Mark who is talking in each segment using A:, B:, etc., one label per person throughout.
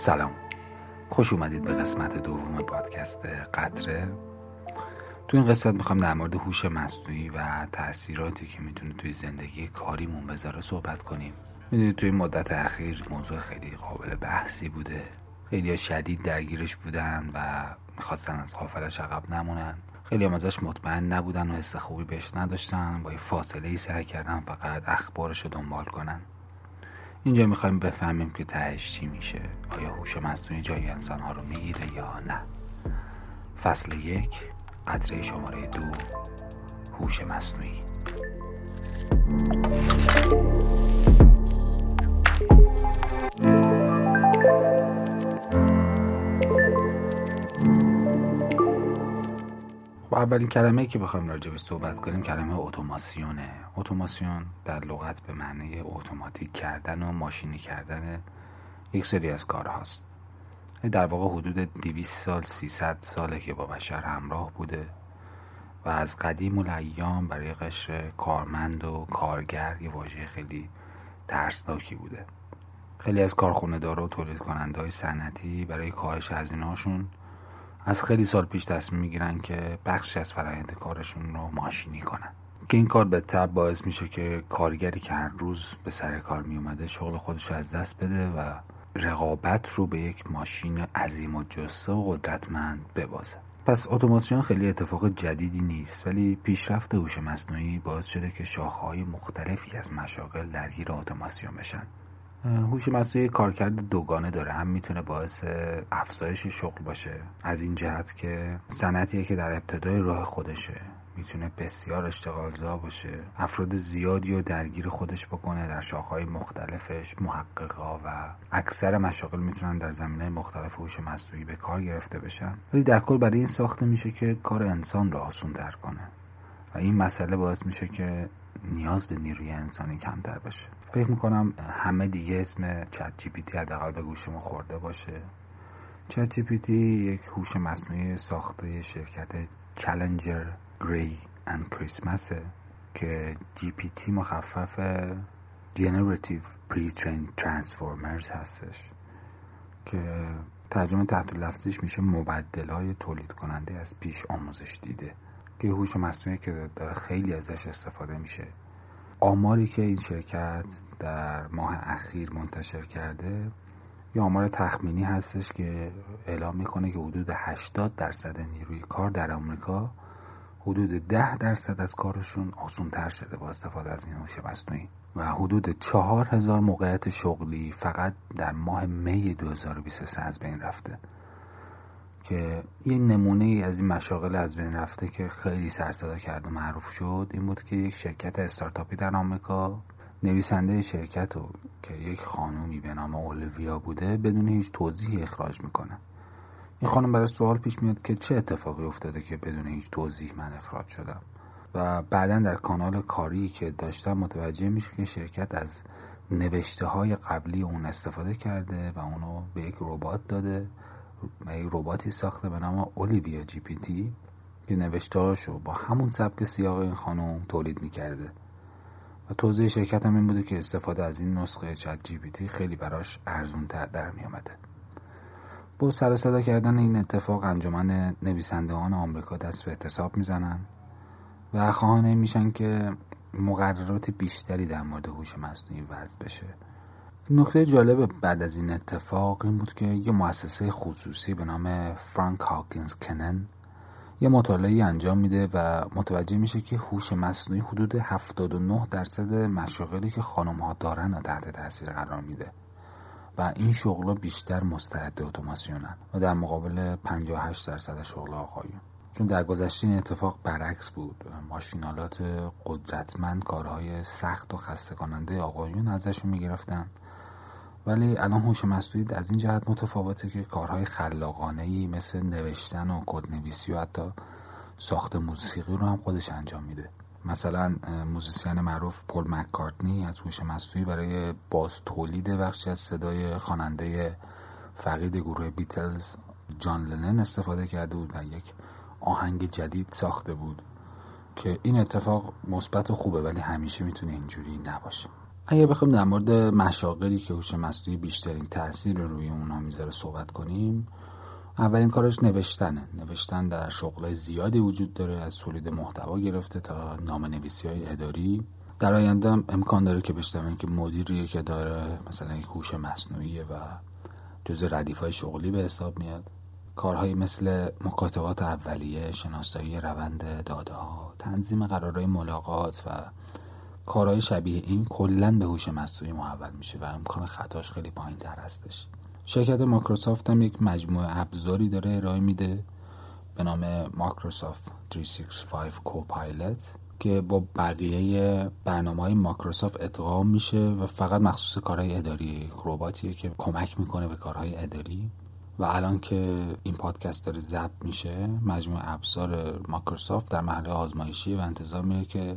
A: سلام. خوش اومدید به قسمت دوم پادکست قطره. تو این قسمت می‌خوام در مورد هوش مصنوعی و تاثیراتی که می‌تونه توی زندگی کاریمون بذاره صحبت کنیم. می‌دونید توی مدت اخیر موضوع خیلی قابل بحثی بوده. خیلی شدید درگیرش بودن و می‌خواستن از قافلش عقب نمونن. خیلی هم ازش مطمئن نبودن و حس خوبی بهش نداشتن. با یه فاصله ای سعی کردن فقط اخبارش رو دنبال کنن. اینجا می‌خوایم بفهمیم که تهش چی میشه. آیا هوش مصنوعی جای انسان ها رو می‌گیره یا نه؟ فصل یک قطره شماره دو هوش مصنوعی. اولین کلمه که بخوایم به صحبت کنیم کلمه اتوماسیونه اتوماسیون در لغت به معنی اتوماتیک کردن و ماشینی کردن یک سری از کار هاست در واقع حدود 200 سال 300 ساله که با بشر همراه بوده و از قدیم و برای قشر کارمند و کارگر یه واژه خیلی ترسناکی بوده. خیلی از کارخونه داره و تولید کننده های صنعتی برای کاهش هزینه‌هاشون از خیلی سال پیش تصمیم می‌گیرن که بخشی از فرایند کارشون رو ماشینی کنن. که این کار به تب باعث میشه که کارگری که هر روز به سر کار میومده شغل خودش از دست بده و رقابت رو به یک ماشین عظیم و جسه و قدرتمند ببازه. پس اتوماسیون خیلی اتفاق جدیدی نیست ولی پیشرفت هوش مصنوعی باعث شده که شاخه‌های مختلفی از مشاغل درگیر اتوماسیون بشن. هوش مصنوعی کارکرد دوگانه داره. هم می‌تونه باعث افزایش شغل باشه. از این جهت که صنعتیه که در ابتدای راه خودشه. می‌تونه بسیار اشتغالزا باشه. افراد زیادی رو درگیر خودش بکنه در شاخهای مختلفش محققا و اکثر مشاغل می‌تونن در زمینه مختلف هوش مصنوعی به کار گرفته بشن. ولی در کل برای این ساخته میشه که کار انسان رو آسون تر کنه. و این مسئله باعث میشه که نیاز به نیروی انسانی کمتر بشه. فکر می‌کنم همه دیگه اسم چت جی پی تی حداقل به گوش ما خورده باشه. چت جی پی تی یک هوش مصنوعی ساخته شرکت چالنجر گری اند کریسمسه که جی پی تی مخفف جنراتیو پری ترین ترانسفورمرز هستش که ترجمه تحت لفظیش میشه مبدل های تولید کننده از پیش آموزش دیده. که هوش مصنوعی که داره خیلی ازش استفاده میشه. آماری که این شرکت در ماه اخیر منتشر کرده یه آمار تخمینی هستش که اعلام می‌کنه که حدود 80 درصد نیروی کار در آمریکا حدود 10 درصد از کارشون آسون تر شده با استفاده از این هوش مصنوعی و حدود 4000 موقعیت شغلی فقط در ماه می 2023 از بین رفته. که یه نمونه از این مشاغل از بین رفته که خیلی سرصدا کرد و معروف شد این بود که یک شرکت استارتاپی در آمریکا نویسنده شرکت رو که یک خانومی به نام اولویا بوده بدون هیچ توضیحی اخراج می‌کنه. این خانم برای سوال پیش میاد که چه اتفاقی افتاده که بدون هیچ توضیح من اخراج شدم؟ و بعدا در کانال کاری که داشتم متوجه میشه که شرکت از نوشته های قبلی اون استفاده کرده و اونو به یک ربات داده. رباتی ساخته به نام اولیویا جی پی تی که نوشتهاشو با همون سبک سیاق این خانم تولید می‌کرده و توضیح شرکت هم این بوده که استفاده از این نسخه چت جی پی تی خیلی براش ارزون تر در می آمده. با سر صدا کردن این اتفاق انجمن نویسندگان آمریکا دست به اعتصاب می‌زنن و خواهان میشن که مقررات بیشتری در مورد هوش مصنوعی وضع بشه نکته جالب بعد از این اتفاق این بود که یه مؤسسه خصوصی به نام فرانک هاکینز کنن یه مطالعه انجام میده و متوجه میشه که هوش مصنوعی حدود 79 درصد مشاغلی که خانم ها دارن و تحت تاثیر قرار میده و این شغل بیشتر مستعد اتوماسیونن و در مقابل 58 درصد شغل آقایون. چون در گذشته این اتفاق برعکس بود. ماشینالات قدرتمند کارهای سخت و خسته کننده آقایون ازشون می‌گرفتن. ولی الان هوش مصنوعی از این جهت متفاوته که کارهای خلاقانه ای مثل نوشتن و کدنویسی و حتی ساخت موسیقی رو هم خودش انجام میده. مثلا موزیسین معروف پل مکارتنی از هوش مصنوعی برای باز تولید بخشی از صدای خواننده فقید گروه بیتلز جان لنن استفاده کرده بود و یک آهنگ جدید ساخته بود که این اتفاق مثبت و خوبه ولی همیشه می‌تونه اینجوری نباشه. اگه بخوایم در مورد مشاغلی که هوش مصنوعی بیشترین تاثیر رو روی اونها می‌ذاره صحبت کنیم اولین کارش نوشتنه. نوشتن در شغلای زیادی وجود داره از تولید محتوا گرفته تا نام نویسی های اداری. در آینده امکان داره که بشنویم که مدیری که داره مثلا یک هوش مصنوعیه و جز ردیف های شغلی به حساب میاد. کارهایی مثل مکاتبات اولیه شناسایی ورود داده ها تنظیم قرارهای ملاقات و کارهای شبیه این کلا به هوش مصنوعی محول میشه و امکان خطاش خیلی پایین تر هستش. شرکت مایکروسافت هم یک مجموعه ابزاری داره ارائه میده به نام مایکروسافت 365 Copilot که با بقیه برنامه های مایکروسافت ادغام میشه و فقط مخصوص کارهای اداری رباتیه که کمک می‌کنه به کارهای اداری. و الان که این پادکست داره ضبط میشه مجموعه ابزار مایکروسافت در مرحله آزمایشی و انتظار میره که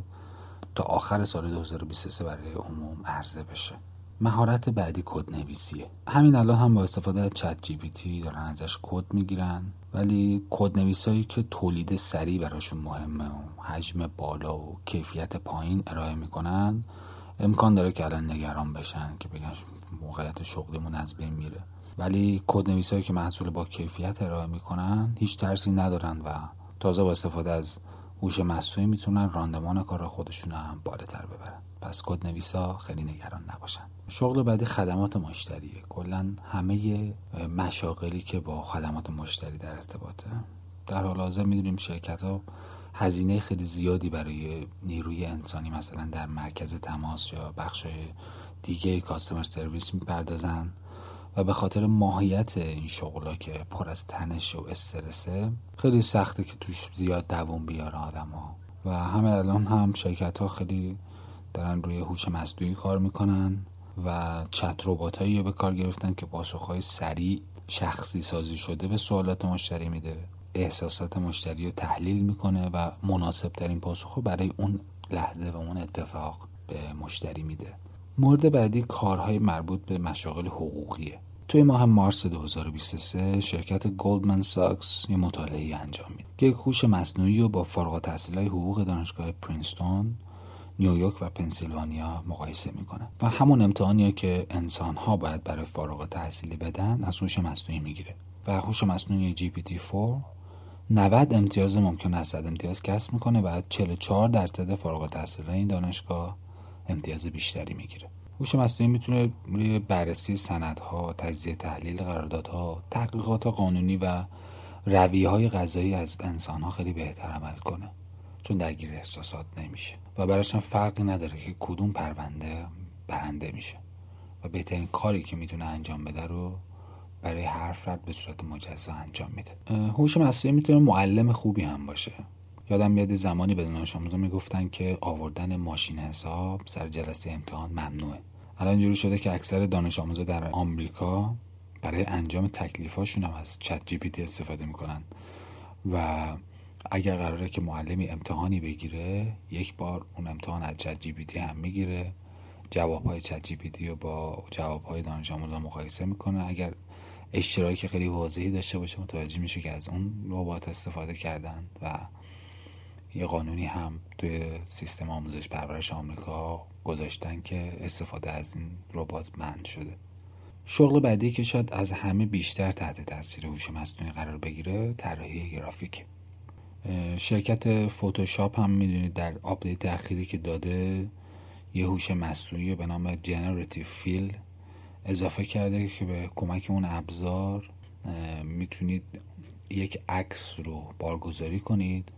A: تا آخر سال 2023 برای عموم عرضه بشه. مهارت بعدی کد نویسیه همین الان هم با استفاده از ChatGPT دارن ازش کد می‌گیرن ولی کد نویسایی که تولید سریع براشون مهمه و حجم بالا و کیفیت پایین ارائه می‌کنن امکان داره که الان نگران بشن که بگن موقعیت شغلیمون از بین میره. ولی کد نویسایی که محصول با کیفیت ارائه می‌کنن هیچ ترسی ندارن و تازه با استفاده از هوش مصنوعی می‌تونن راندمان کار خودشون هم بالاتر ببرن. پس کد نویسا خیلی نگران نباشن. شغل بعدی خدمات مشتریه. کلا همه مشاغلی که با خدمات مشتری در ارتباطه. در حال حاضر می‌دونیم شرکت ها هزینه خیلی زیادی برای نیروی انسانی مثلا در مرکز تماس یا بخش دیگه کاستمر سرویس می‌پردازن. و به خاطر ماهیت این شغلا که پر از تنش و استرسه خیلی سخته که توش زیاد دووم بیاره آدم ها و همه الان هم شرکت ها خیلی دارن روی هوش مصنوعی کار می‌کنن و چت رباتایی به کار گرفتن که پاسخهای سریع شخصی سازی شده به سوالات مشتری میده. احساسات مشتری رو تحلیل می‌کنه و مناسب ترین پاسخ برای اون لحظه و اون اتفاق به مشتری میده. مورد بعدی کارهای مربوط به مشاغل حقوقیه. توی ماه مارس 2023 شرکت Goldman Sachs یه مطالعه انجام میده که یک هوش مصنوعی رو با فارغ التحصیلای حقوق دانشگاه پرینستون نیویورک و پنسیلوانیا مقایسه می‌کنه. و همون امتحانی که انسان ها باید برای فارغ تحصیلی بدن از هوش مصنوعی می‌گیره. و هوش مصنوعی GPT 4 90 امتیاز ممکن است امتیاز کسب می‌کنه و 44 درصد فارغ التحصیل این دانشگاه امتیاز بیشتری می‌گیره. هوش مصنوعی می‌تونه روی بررسی سندها، تجزیه تحلیل قراردادها، تحقیقات قانونی و رویه های غذایی از انسان ها خیلی بهتر عمل کنه. چون درگیر احساسات نمیشه و براش هم فرقی نداره که کدوم پرونده برنده میشه. و بهترین کاری که می‌تونه انجام بده رو برای هر فرد به صورت مجزا انجام میده. هوش مصنوعی می‌تونه معلم خوبی هم باشه. یادم میاد زمانی به دانش آموزا می‌گفتن که آوردن ماشین حساب سر جلسه امتحان ممنوعه. الان جوری شده که اکثر دانش آموزا در آمریکا برای انجام تکلیفاشون هم از چت جی پی تی استفاده می‌کنن. و اگر قراره که معلمی امتحانی بگیره یک بار اون امتحان از چت جی پی تی هم می‌گیره. جواب های ChatGPT رو با جواب های دانش آموزا مقایسه می‌کنه. اگر اشتراک خیلی واضحی داشته باشه متوجه میشه که از اون ربات استفاده کردن و یه قانونی هم توی سیستم آموزش پرورش آمریکا گذاشتن که استفاده از این ربات ban شده. شغل بعدی که شاید از همه بیشتر تحت تاثیر هوش مصنوعی قرار بگیره طراحی گرافیک. شرکت فوتوشاپ هم می‌دونید در update اخیری که داده یه هوش مصنوعی به نام جنراتیو فیل اضافه کرده که به کمک اون ابزار می‌تونید یک عکس رو بارگذاری کنید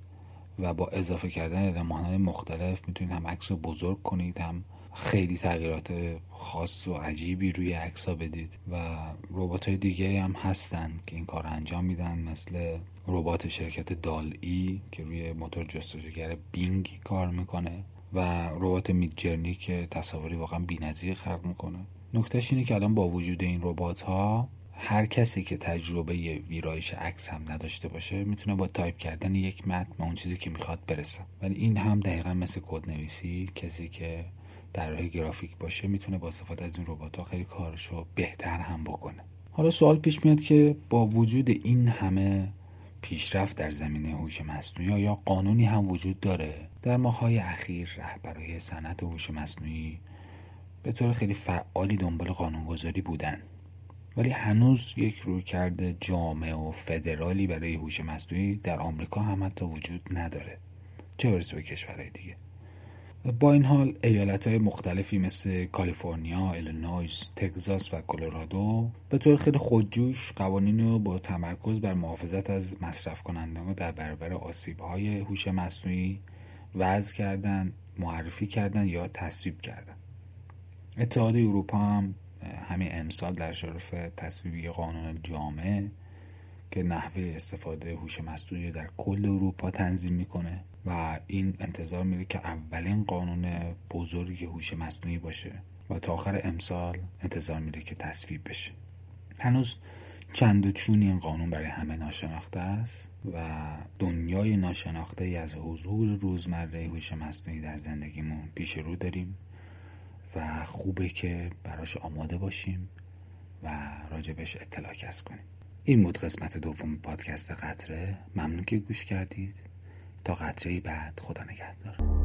A: و با اضافه کردن های مختلف می‌تونید هم عکس رو بزرگ کنید هم خیلی تغییرات خاص و عجیبی روی عکس ها بدید و ربات های دیگه هم هستن که این کار انجام میدن مثل ربات شرکت دال ای که روی موتور جستجوگر بینگ کار می‌کنه و ربات Midjourney که تصاویری واقعا بی‌نظیر خلق می‌کنه. نکتهش اینه که الان با وجود این ربات ها هر کسی که تجربه ویرایش عکس هم نداشته باشه می‌تونه با تایپ کردن یک متن به اون چیزی که می‌خواد برسه. ولی این هم دقیقا مثل کد نویسی کسی که در راه گرافیک باشه می‌تونه با استفاده از این ربات ها خیلی کارشو بهتر هم بکنه. حالا سوال پیش میاد که با وجود این همه پیشرفت در زمینه هوش مصنوعی یا قانونی هم وجود داره؟ در ماهای اخیر رهبرای صنعت هوش مصنوعی به طور خیلی فعالی دنبال قانونگذاری بودن. ولی هنوز یک رویکرد جامع و فدرالی برای هوش مصنوعی در آمریکا هم حتی وجود نداره چه برسه به کشورهای دیگه با این حال ایالت های مختلفی مثل کالیفرنیا، ایلینویس، تگزاس و کلرادو به طور خیلی خودجوش قوانین رو با تمرکز بر محافظت از مصرف کنندگان در برابر آسیب های هوش مصنوعی وضع کردن، معرفی کردن یا تصویب کردن. اتحاد اروپا هم همین امسال در شرف تصویبی قانون جامع که نحوه استفاده هوش مصنوعی در کل اروپا تنظیم می‌کنه و این انتظار میره که اولین قانون بزرگ هوش مصنوعی باشه و تا آخر امسال انتظار میره که تصویب بشه. هنوز چند و چون این قانون برای همه ناشناخته است و دنیای ناشناخته ای از حضور روزمره هوش مصنوعی در زندگیمون پیش رو داریم. و خوبه که براش آماده باشیم و راجبش اطلاع کسب کنیم. این بود قسمت دوم پادکست قطره. ممنون که گوش کردید. تا قطره بعد خدا نگهدار.